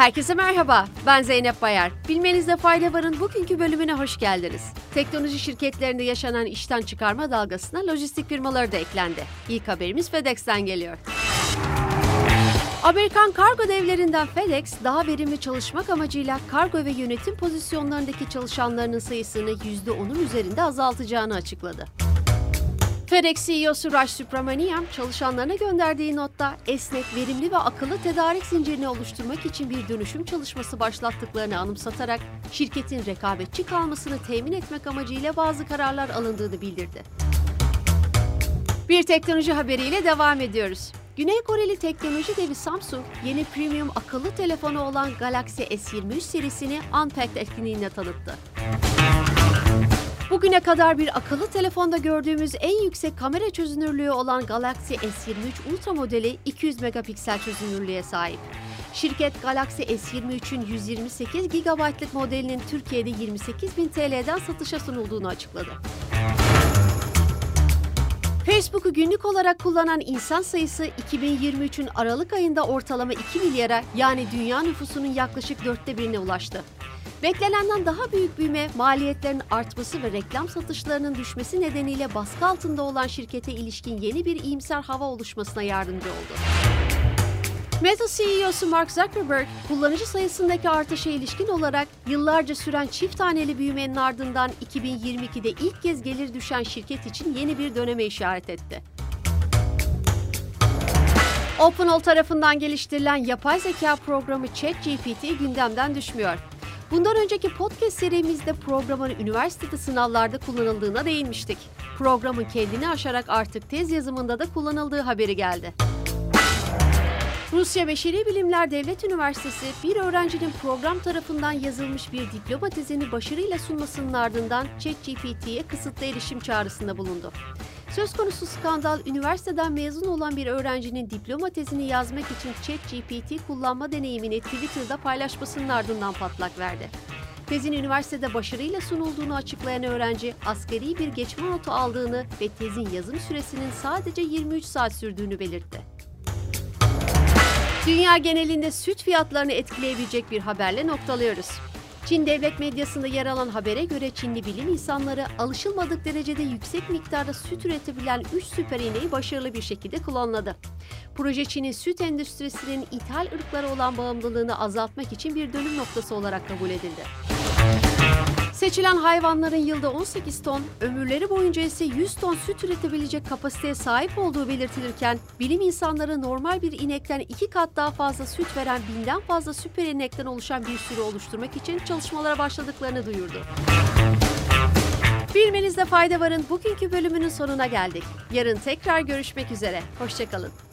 Herkese merhaba, ben Zeynep Bayar. Bilmenizde fayda varın bugünkü bölümüne hoş geldiniz. Teknoloji şirketlerinde yaşanan işten çıkarma dalgasına lojistik firmaları da eklendi. İlk haberimiz FedEx'ten geliyor. Amerikan kargo devlerinden FedEx, daha verimli çalışmak amacıyla kargo ve yönetim pozisyonlarındaki çalışanlarının sayısını %10'un üzerinde azaltacağını açıkladı. FedEx CEO'su Raj Subramaniam, çalışanlarına gönderdiği notta esnek, verimli ve akıllı tedarik zincirini oluşturmak için bir dönüşüm çalışması başlattıklarını anımsatarak şirketin rekabetçi kalmasını temin etmek amacıyla bazı kararlar alındığını bildirdi. Bir teknoloji haberiyle devam ediyoruz. Güney Koreli teknoloji devi Samsung, yeni premium akıllı telefonu olan Galaxy S23 serisini Unpacked etkinliğinde tanıttı. Bugüne kadar bir akıllı telefonda gördüğümüz en yüksek kamera çözünürlüğü olan Galaxy S23 Ultra modeli 200 megapiksel çözünürlüğe sahip. Şirket Galaxy S23'ün 128 GB'lık modelinin Türkiye'de 28 bin TL'den satışa sunulduğunu açıkladı. Facebook'u günlük olarak kullanan insan sayısı 2023'ün Aralık ayında ortalama 2 milyara yani dünya nüfusunun yaklaşık dörtte birine ulaştı. Beklenenden daha büyük büyüme, maliyetlerin artması ve reklam satışlarının düşmesi nedeniyle baskı altında olan şirkete ilişkin yeni bir iyimser hava oluşmasına yardımcı oldu. Meta CEO'su Mark Zuckerberg, kullanıcı sayısındaki artışa ilişkin olarak yıllarca süren çift taneli büyümenin ardından 2022'de ilk kez gelir düşen şirket için yeni bir döneme işaret etti. OpenAI tarafından geliştirilen yapay zeka programı ChatGPT gündemden düşmüyor. Bundan önceki podcast serimizde programın üniversitede sınavlarda kullanıldığına değinmiştik. Programın kendini aşarak artık tez yazımında da kullanıldığı haberi geldi. Rusya Beşeri Bilimler Devlet Üniversitesi bir öğrencinin program tarafından yazılmış bir diploma tezini başarıyla sunmasının ardından ChatGPT'ye kısıtlı erişim çağrısında bulundu. Söz konusu skandal, üniversiteden mezun olan bir öğrencinin diploma tezini yazmak için ChatGPT kullanma deneyimini Twitter'da paylaşmasının ardından patlak verdi. Tezin üniversitede başarıyla sunulduğunu açıklayan öğrenci, askeri bir geçme notu aldığını ve tezin yazım süresinin sadece 23 saat sürdüğünü belirtti. Dünya genelinde süt fiyatlarını etkileyebilecek bir haberle noktalıyoruz. Çin devlet medyasında yer alan habere göre Çinli bilim insanları alışılmadık derecede yüksek miktarda süt üretebilen 3 süper ineği başarılı bir şekilde klonladı. Proje Çin'in süt endüstrisinin ithal ırklara olan bağımlılığını azaltmak için bir dönüm noktası olarak kabul edildi. Seçilen hayvanların yılda 18 ton, ömürleri boyunca ise 100 ton süt üretebilecek kapasiteye sahip olduğu belirtilirken, bilim insanları normal bir inekten iki kat daha fazla süt veren binden fazla süper inekten oluşan bir sürü oluşturmak için çalışmalara başladıklarını duyurdu. Bilmenizde fayda varın bugünkü bölümünün sonuna geldik. Yarın tekrar görüşmek üzere. Hoşçakalın.